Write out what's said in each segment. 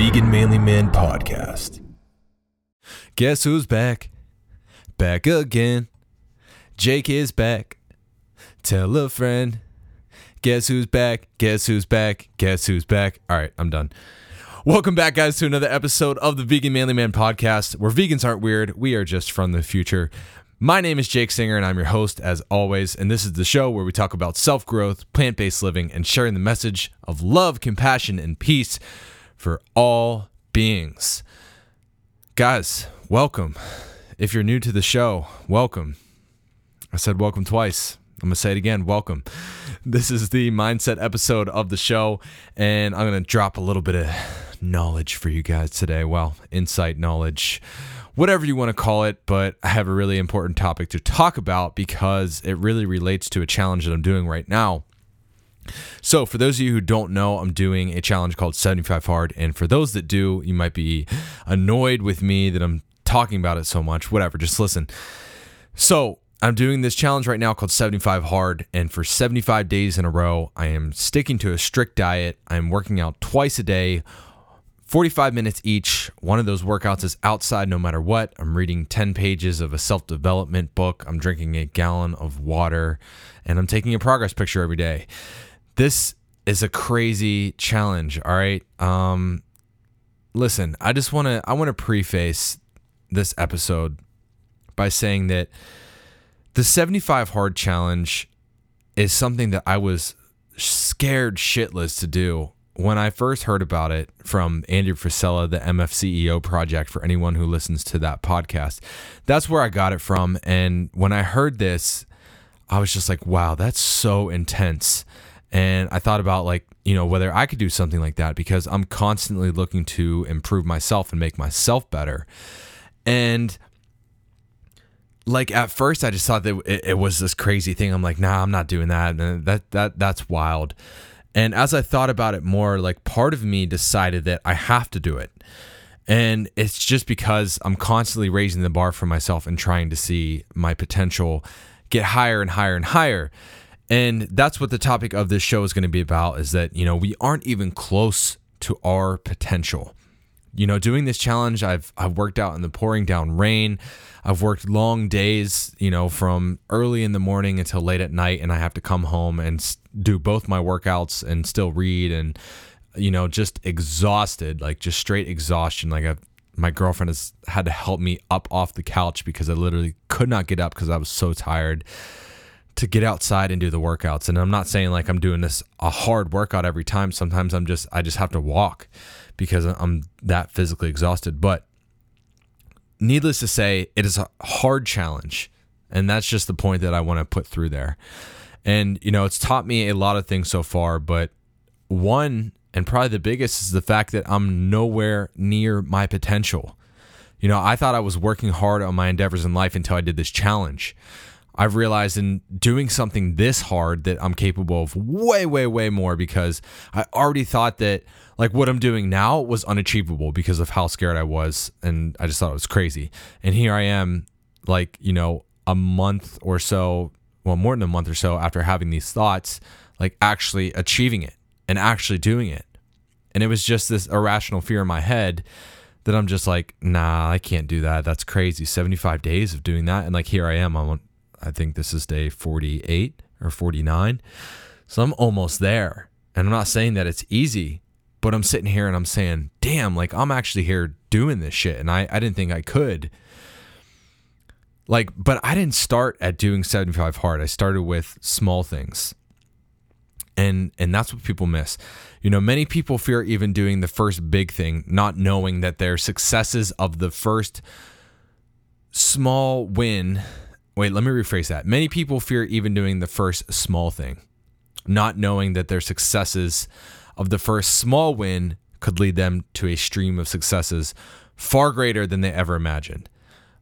Vegan Manly Man Podcast. Guess who's back? Back again. Jake is back. Tell a friend. Guess who's back? Guess who's back? Guess who's back? All right, I'm done. Welcome back, guys, to another episode of the Vegan Manly Man podcast, where vegans aren't weird. We are just from the future. My name is Jake Singer, and I'm your host, as always. And this is the show where we talk about self growth, plant based living, and sharing the message of love, compassion, and peace for all beings. Guys, welcome. If you're new to the show, welcome. I said welcome twice. I'm going to say it again. Welcome. This is the mindset episode of the show, and I'm going to drop a little bit of knowledge for you guys today. Well, insight knowledge, whatever you want to call it, but I have a really important topic to talk about because it really relates to a challenge that I'm doing right now. So, for those of you who don't know, I'm doing a challenge called 75 Hard. And for those that do, you might be annoyed with me that I'm talking about it so much. Whatever, just listen. So, I'm doing this challenge right now called 75 Hard. And for 75 days in a row, I am sticking to a strict diet. I'm working out twice a day, 45 minutes each. One of those workouts is outside no matter what. I'm reading 10 pages of a self development book. I'm drinking a gallon of water. And I'm taking a progress picture every day this is a crazy challenge. All right. Um, listen, I just want to I want to preface this episode by saying that the 75 hard challenge is something that I was scared shitless to do when I first heard about it from Andrew Frisella, the MFCEO project, for anyone who listens to that podcast. That's where I got it from. And when I heard this, I was just like, wow, that's so intense. And I thought about like, you know, whether I could do something like that because I'm constantly looking to improve myself and make myself better. And like at first I just thought that it, it was this crazy thing. I'm like, nah, I'm not doing that. And that that that's wild. And as I thought about it more, like part of me decided that I have to do it. And it's just because I'm constantly raising the bar for myself and trying to see my potential get higher and higher and higher. And that's what the topic of this show is going to be about is that, you know, we aren't even close to our potential. You know, doing this challenge, I've I've worked out in the pouring down rain. I've worked long days, you know, from early in the morning until late at night and I have to come home and do both my workouts and still read and you know, just exhausted, like just straight exhaustion. Like I've my girlfriend has had to help me up off the couch because I literally could not get up because I was so tired to get outside and do the workouts. And I'm not saying like I'm doing this a hard workout every time. Sometimes I'm just I just have to walk because I'm that physically exhausted. But needless to say, it is a hard challenge. And that's just the point that I want to put through there. And you know, it's taught me a lot of things so far, but one and probably the biggest is the fact that I'm nowhere near my potential. You know, I thought I was working hard on my endeavors in life until I did this challenge. I've realized in doing something this hard that I'm capable of way, way, way more because I already thought that like what I'm doing now was unachievable because of how scared I was. And I just thought it was crazy. And here I am, like, you know, a month or so, well, more than a month or so after having these thoughts, like actually achieving it and actually doing it. And it was just this irrational fear in my head that I'm just like, nah, I can't do that. That's crazy. 75 days of doing that. And like, here I am. I'm I think this is day 48 or 49. So I'm almost there. And I'm not saying that it's easy, but I'm sitting here and I'm saying, damn, like I'm actually here doing this shit. And I, I didn't think I could. Like, but I didn't start at doing 75 hard. I started with small things. And and that's what people miss. You know, many people fear even doing the first big thing, not knowing that their successes of the first small win Wait, let me rephrase that. Many people fear even doing the first small thing, not knowing that their successes of the first small win could lead them to a stream of successes far greater than they ever imagined.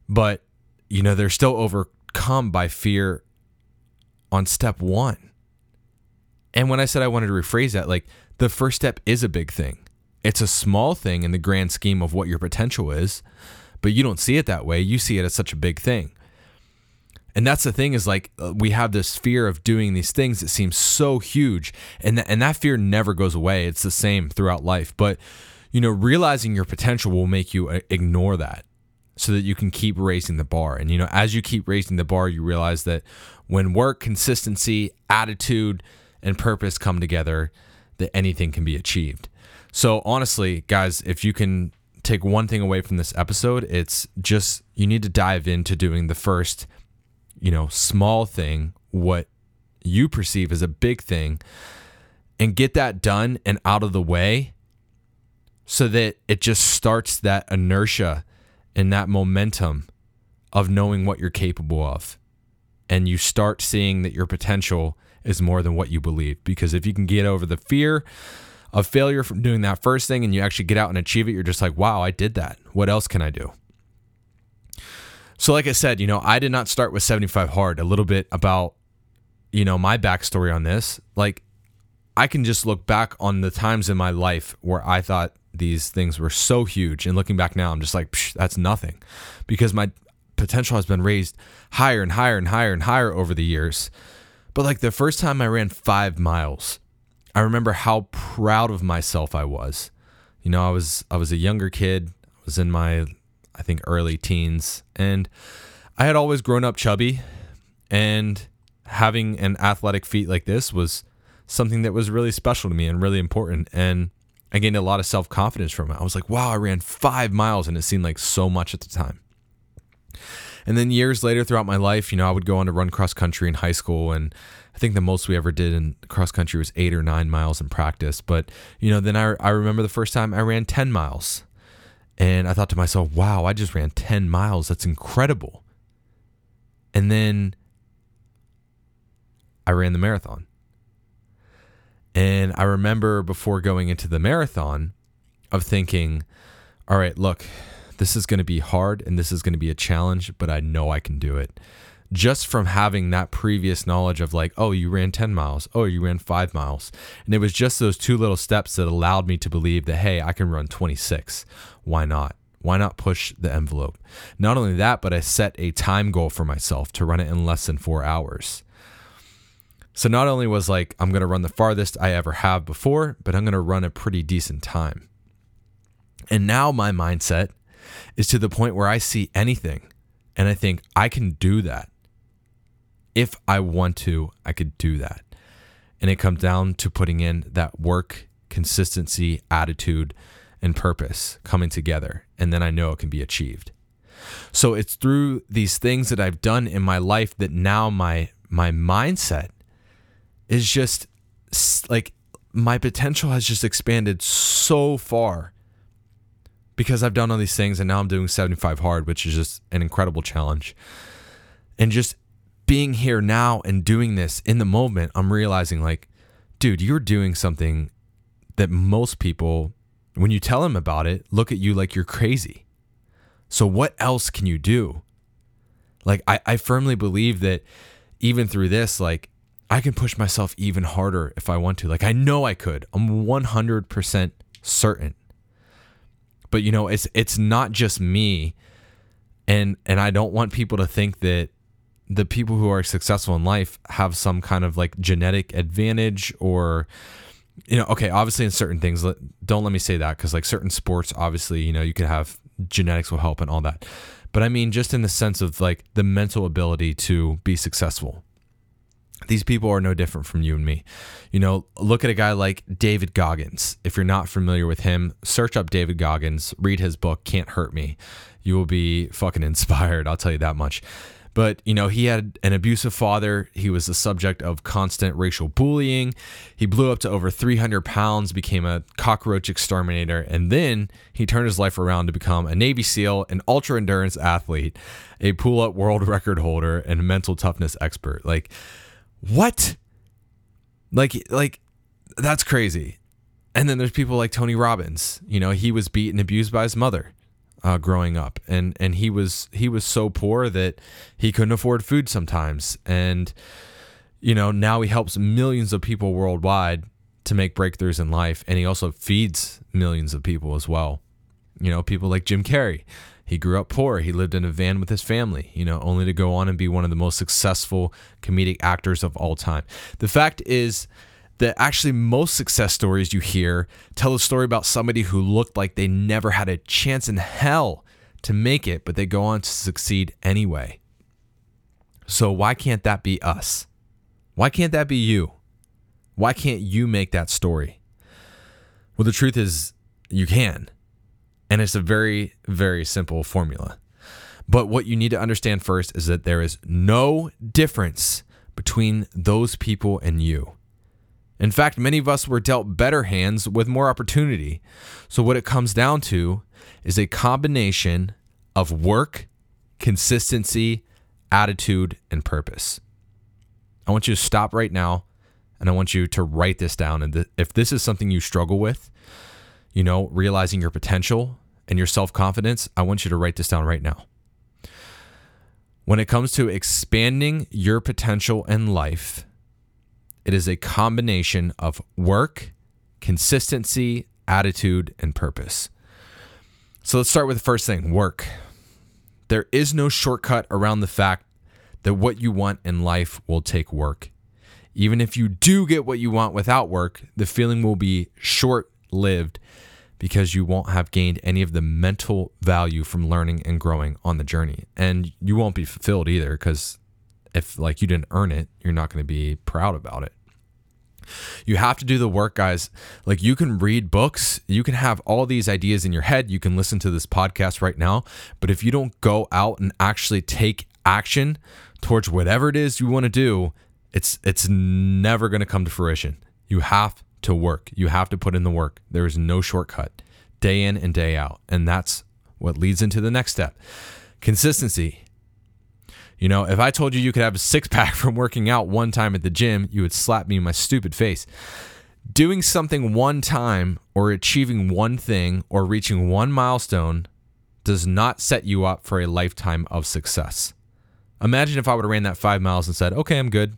But, you know, they're still overcome by fear on step one. And when I said I wanted to rephrase that, like the first step is a big thing. It's a small thing in the grand scheme of what your potential is, but you don't see it that way. You see it as such a big thing. And that's the thing is like uh, we have this fear of doing these things that seem so huge and th- and that fear never goes away. It's the same throughout life, but you know, realizing your potential will make you uh, ignore that so that you can keep raising the bar. And, you know, as you keep raising the bar, you realize that when work, consistency, attitude, and purpose come together, that anything can be achieved. So, honestly, guys, if you can take one thing away from this episode, it's just you need to dive into doing the first, you know, small thing, what you perceive as a big thing, and get that done and out of the way so that it just starts that inertia and that momentum of knowing what you're capable of. And you start seeing that your potential is more than what you believe. Because if you can get over the fear of failure from doing that first thing and you actually get out and achieve it, you're just like, wow, I did that. What else can I do? So, like I said, you know, I did not start with 75 hard. A little bit about, you know, my backstory on this. Like, I can just look back on the times in my life where I thought these things were so huge. And looking back now, I'm just like, that's nothing because my potential has been raised higher and higher and higher and higher over the years. But like the first time I ran five miles, I remember how proud of myself I was. You know, I was I was a younger kid. I was in my I think early teens and I had always grown up chubby and having an athletic feat like this was something that was really special to me and really important and I gained a lot of self-confidence from it. I was like, "Wow, I ran 5 miles and it seemed like so much at the time." And then years later throughout my life, you know, I would go on to run cross country in high school and I think the most we ever did in cross country was eight or nine miles in practice. But, you know, then I, I remember the first time I ran 10 miles. And I thought to myself, wow, I just ran 10 miles. That's incredible. And then I ran the marathon. And I remember before going into the marathon of thinking, all right, look, this is going to be hard and this is going to be a challenge, but I know I can do it just from having that previous knowledge of like, oh, you ran 10 miles, oh, you ran five miles. And it was just those two little steps that allowed me to believe that, hey, I can run 26. Why not? Why not push the envelope? Not only that, but I set a time goal for myself to run it in less than four hours. So not only was like, I'm going to run the farthest I ever have before, but I'm going to run a pretty decent time. And now my mindset is to the point where I see anything and I think I can do that if I want to, I could do that. And it comes down to putting in that work, consistency, attitude, and purpose coming together. And then I know it can be achieved. So it's through these things that I've done in my life that now my my mindset is just like my potential has just expanded so far because I've done all these things and now I'm doing 75 hard, which is just an incredible challenge. And just being here now and doing this in the moment, I'm realizing like, dude, you're doing something that most people, when you tell them about it, look at you like you're crazy. So what else can you do? Like I, I firmly believe that even through this, like I can push myself even harder if I want to. Like I know I could. I'm 100% certain. But you know, it's it's not just me and and I don't want people to think that the people who are successful in life have some kind of like genetic advantage or you know okay obviously in certain things don't let me say that because like certain sports obviously you know you could have genetics will help and all that but i mean just in the sense of like the mental ability to be successful these people are no different from you and me. You know, look at a guy like David Goggins. If you're not familiar with him, search up David Goggins, read his book, Can't Hurt Me. You will be fucking inspired, I'll tell you that much. But, you know, he had an abusive father. He was the subject of constant racial bullying. He blew up to over 300 pounds, became a cockroach exterminator, and then he turned his life around to become a Navy SEAL, an ultra endurance athlete, a pull up world record holder, and a mental toughness expert. Like, what? Like, like, that's crazy. And then there's people like Tony Robbins. You know, he was beaten, and abused by his mother uh, growing up, and and he was he was so poor that he couldn't afford food sometimes, and you know now he helps millions of people worldwide to make breakthroughs in life, and he also feeds millions of people as well. You know, people like Jim Carrey. He grew up poor. He lived in a van with his family, you know, only to go on and be one of the most successful comedic actors of all time. The fact is that actually most success stories you hear tell a story about somebody who looked like they never had a chance in hell to make it, but they go on to succeed anyway. So why can't that be us? Why can't that be you? Why can't you make that story? Well, the truth is, you can. And it's a very, very simple formula. But what you need to understand first is that there is no difference between those people and you. In fact, many of us were dealt better hands with more opportunity. So, what it comes down to is a combination of work, consistency, attitude, and purpose. I want you to stop right now and I want you to write this down. And if this is something you struggle with, you know, realizing your potential and your self confidence, I want you to write this down right now. When it comes to expanding your potential in life, it is a combination of work, consistency, attitude, and purpose. So let's start with the first thing work. There is no shortcut around the fact that what you want in life will take work. Even if you do get what you want without work, the feeling will be short lived because you won't have gained any of the mental value from learning and growing on the journey. And you won't be fulfilled either because if like you didn't earn it, you're not going to be proud about it. You have to do the work, guys. Like you can read books, you can have all these ideas in your head, you can listen to this podcast right now, but if you don't go out and actually take action towards whatever it is you want to do, it's it's never going to come to fruition. You have to work. You have to put in the work. There is no shortcut. Day in and day out. And that's what leads into the next step. Consistency. You know, if I told you you could have a six pack from working out one time at the gym, you would slap me in my stupid face. Doing something one time or achieving one thing or reaching one milestone does not set you up for a lifetime of success. Imagine if I would have ran that five miles and said, okay, I'm good.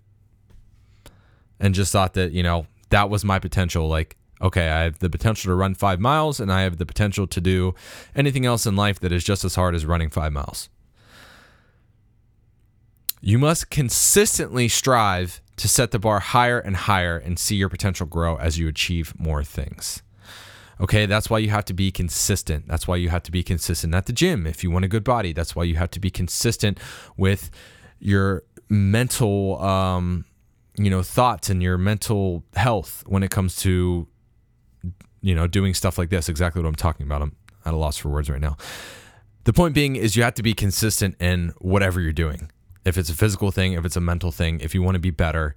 And just thought that, you know, that was my potential. Like, okay, I have the potential to run five miles and I have the potential to do anything else in life that is just as hard as running five miles. You must consistently strive to set the bar higher and higher and see your potential grow as you achieve more things. Okay, that's why you have to be consistent. That's why you have to be consistent at the gym if you want a good body. That's why you have to be consistent with your mental um, you know thoughts and your mental health when it comes to you know doing stuff like this exactly what i'm talking about i'm at a loss for words right now the point being is you have to be consistent in whatever you're doing if it's a physical thing if it's a mental thing if you want to be better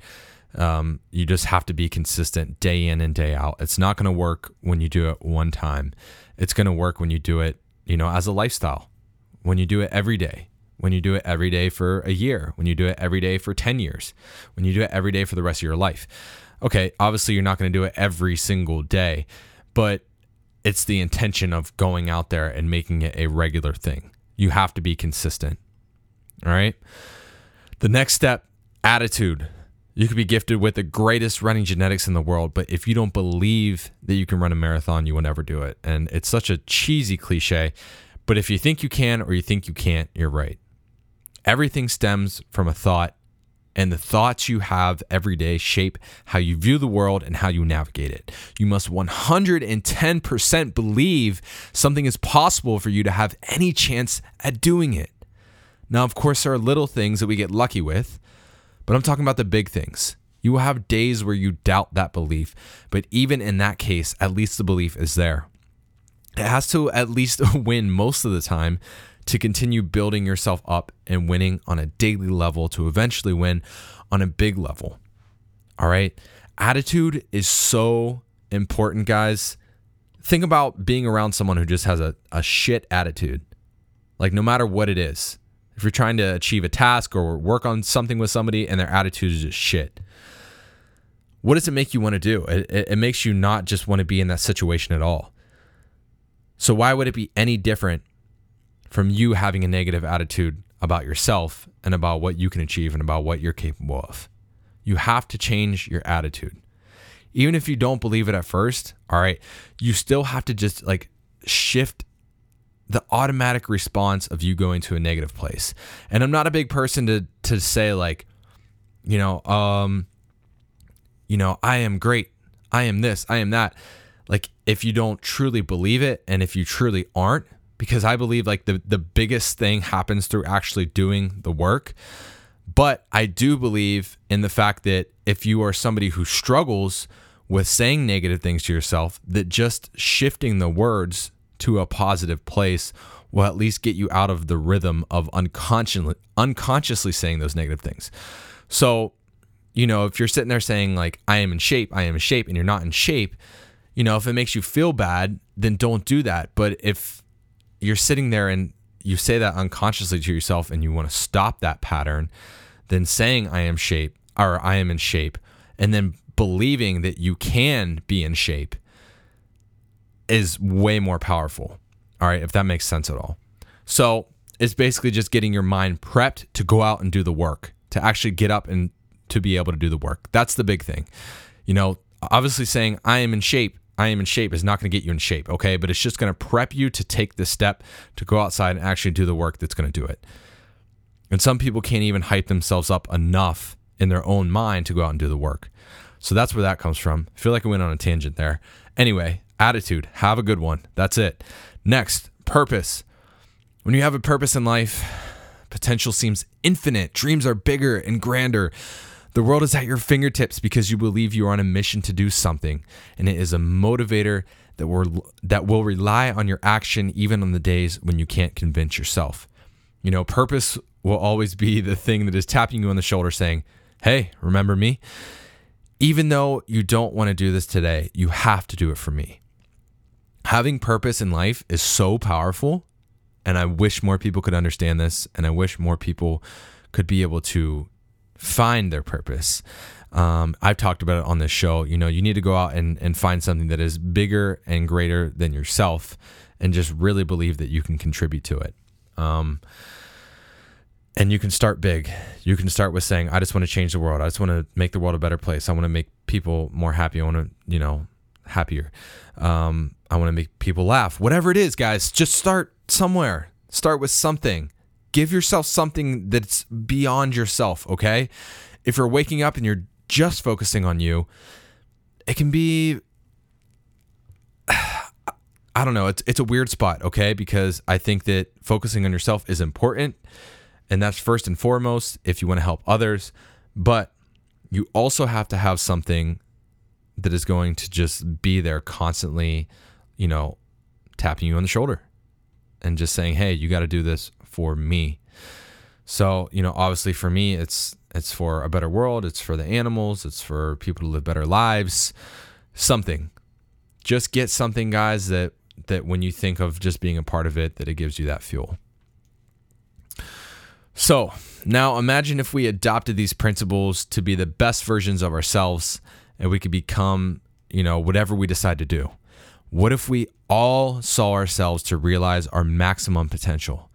um, you just have to be consistent day in and day out it's not going to work when you do it one time it's going to work when you do it you know as a lifestyle when you do it every day when you do it every day for a year, when you do it every day for 10 years, when you do it every day for the rest of your life. Okay, obviously, you're not going to do it every single day, but it's the intention of going out there and making it a regular thing. You have to be consistent. All right. The next step attitude. You could be gifted with the greatest running genetics in the world, but if you don't believe that you can run a marathon, you will never do it. And it's such a cheesy cliche, but if you think you can or you think you can't, you're right. Everything stems from a thought, and the thoughts you have every day shape how you view the world and how you navigate it. You must 110% believe something is possible for you to have any chance at doing it. Now, of course, there are little things that we get lucky with, but I'm talking about the big things. You will have days where you doubt that belief, but even in that case, at least the belief is there. It has to at least win most of the time to continue building yourself up and winning on a daily level to eventually win on a big level. All right. Attitude is so important, guys. Think about being around someone who just has a, a shit attitude. Like, no matter what it is, if you're trying to achieve a task or work on something with somebody and their attitude is just shit, what does it make you want to do? It, it, it makes you not just want to be in that situation at all. So, why would it be any different from you having a negative attitude about yourself and about what you can achieve and about what you're capable of. You have to change your attitude. Even if you don't believe it at first, all right, you still have to just like shift the automatic response of you going to a negative place. And I'm not a big person to to say like, you know, um you know, I am great. I am this, I am that. Like if you don't truly believe it and if you truly aren't, because I believe like the the biggest thing happens through actually doing the work. But I do believe in the fact that if you are somebody who struggles with saying negative things to yourself, that just shifting the words to a positive place will at least get you out of the rhythm of unconsciously unconsciously saying those negative things. So, you know, if you're sitting there saying like I am in shape, I am in shape and you're not in shape, you know, if it makes you feel bad, then don't do that. But if you're sitting there and you say that unconsciously to yourself and you want to stop that pattern, then saying I am shape or I am in shape and then believing that you can be in shape is way more powerful. All right, if that makes sense at all. So, it's basically just getting your mind prepped to go out and do the work, to actually get up and to be able to do the work. That's the big thing. You know, obviously saying I am in shape I am in shape is not going to get you in shape, okay? But it's just going to prep you to take the step to go outside and actually do the work that's going to do it. And some people can't even hype themselves up enough in their own mind to go out and do the work. So that's where that comes from. I feel like I went on a tangent there. Anyway, attitude. Have a good one. That's it. Next, purpose. When you have a purpose in life, potential seems infinite. Dreams are bigger and grander. The world is at your fingertips because you believe you are on a mission to do something, and it is a motivator that will that will rely on your action even on the days when you can't convince yourself. You know, purpose will always be the thing that is tapping you on the shoulder saying, "Hey, remember me?" Even though you don't want to do this today, you have to do it for me. Having purpose in life is so powerful, and I wish more people could understand this, and I wish more people could be able to find their purpose. Um, I've talked about it on this show. You know, you need to go out and, and find something that is bigger and greater than yourself and just really believe that you can contribute to it. Um, and you can start big. You can start with saying, I just want to change the world. I just want to make the world a better place. I want to make people more happy. I want to, you know, happier. Um, I want to make people laugh. Whatever it is, guys, just start somewhere. Start with something give yourself something that's beyond yourself, okay? If you're waking up and you're just focusing on you, it can be I don't know, it's it's a weird spot, okay? Because I think that focusing on yourself is important and that's first and foremost if you want to help others, but you also have to have something that is going to just be there constantly, you know, tapping you on the shoulder and just saying, "Hey, you got to do this for me. So, you know, obviously for me, it's it's for a better world, it's for the animals, it's for people to live better lives, something. Just get something guys that that when you think of just being a part of it that it gives you that fuel. So, now imagine if we adopted these principles to be the best versions of ourselves and we could become, you know, whatever we decide to do. What if we all saw ourselves to realize our maximum potential?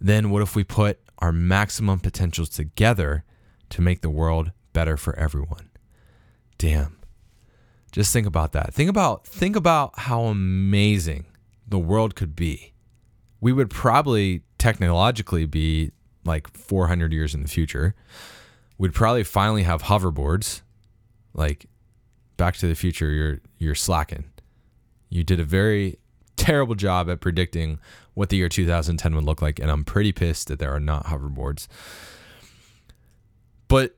then what if we put our maximum potentials together to make the world better for everyone? Damn. Just think about that. Think about think about how amazing the world could be. We would probably technologically be like 400 years in the future. We'd probably finally have hoverboards. Like Back to the Future, you're you're slacking. You did a very terrible job at predicting what the year 2010 would look like, and I'm pretty pissed that there are not hoverboards. But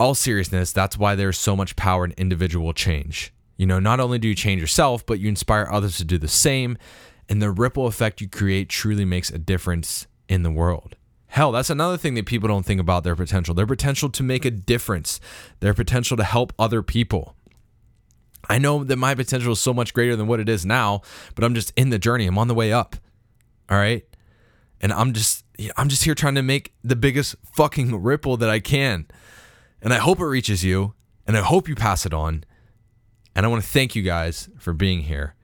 all seriousness, that's why there's so much power in individual change. You know, not only do you change yourself, but you inspire others to do the same, and the ripple effect you create truly makes a difference in the world. Hell, that's another thing that people don't think about their potential. Their potential to make a difference, their potential to help other people. I know that my potential is so much greater than what it is now, but I'm just in the journey. I'm on the way up. All right. And I'm just I'm just here trying to make the biggest fucking ripple that I can. And I hope it reaches you and I hope you pass it on. And I want to thank you guys for being here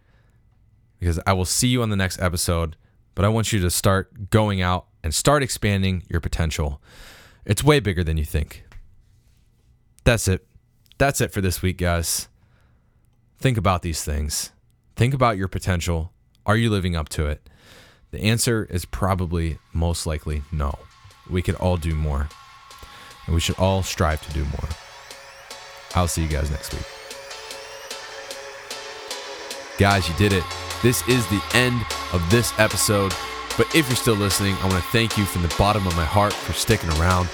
because I will see you on the next episode, but I want you to start going out and start expanding your potential. It's way bigger than you think. That's it. That's it for this week, guys. Think about these things. Think about your potential. Are you living up to it? The answer is probably most likely no. We could all do more, and we should all strive to do more. I'll see you guys next week. Guys, you did it. This is the end of this episode. But if you're still listening, I want to thank you from the bottom of my heart for sticking around.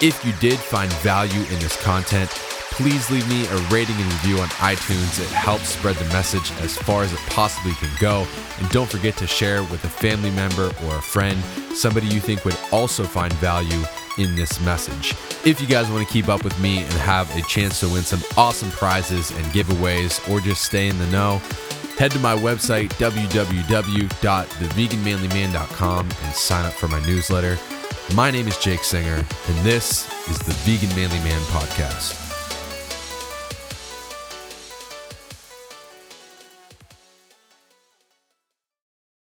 If you did find value in this content, please leave me a rating and review on iTunes. It helps spread the message as far as it possibly can go. And don't forget to share with a family member or a friend, somebody you think would also find value in this message. If you guys want to keep up with me and have a chance to win some awesome prizes and giveaways or just stay in the know, head to my website, www.theveganmanlyman.com, and sign up for my newsletter. My name is Jake Singer, and this is the Vegan Manly Man Podcast.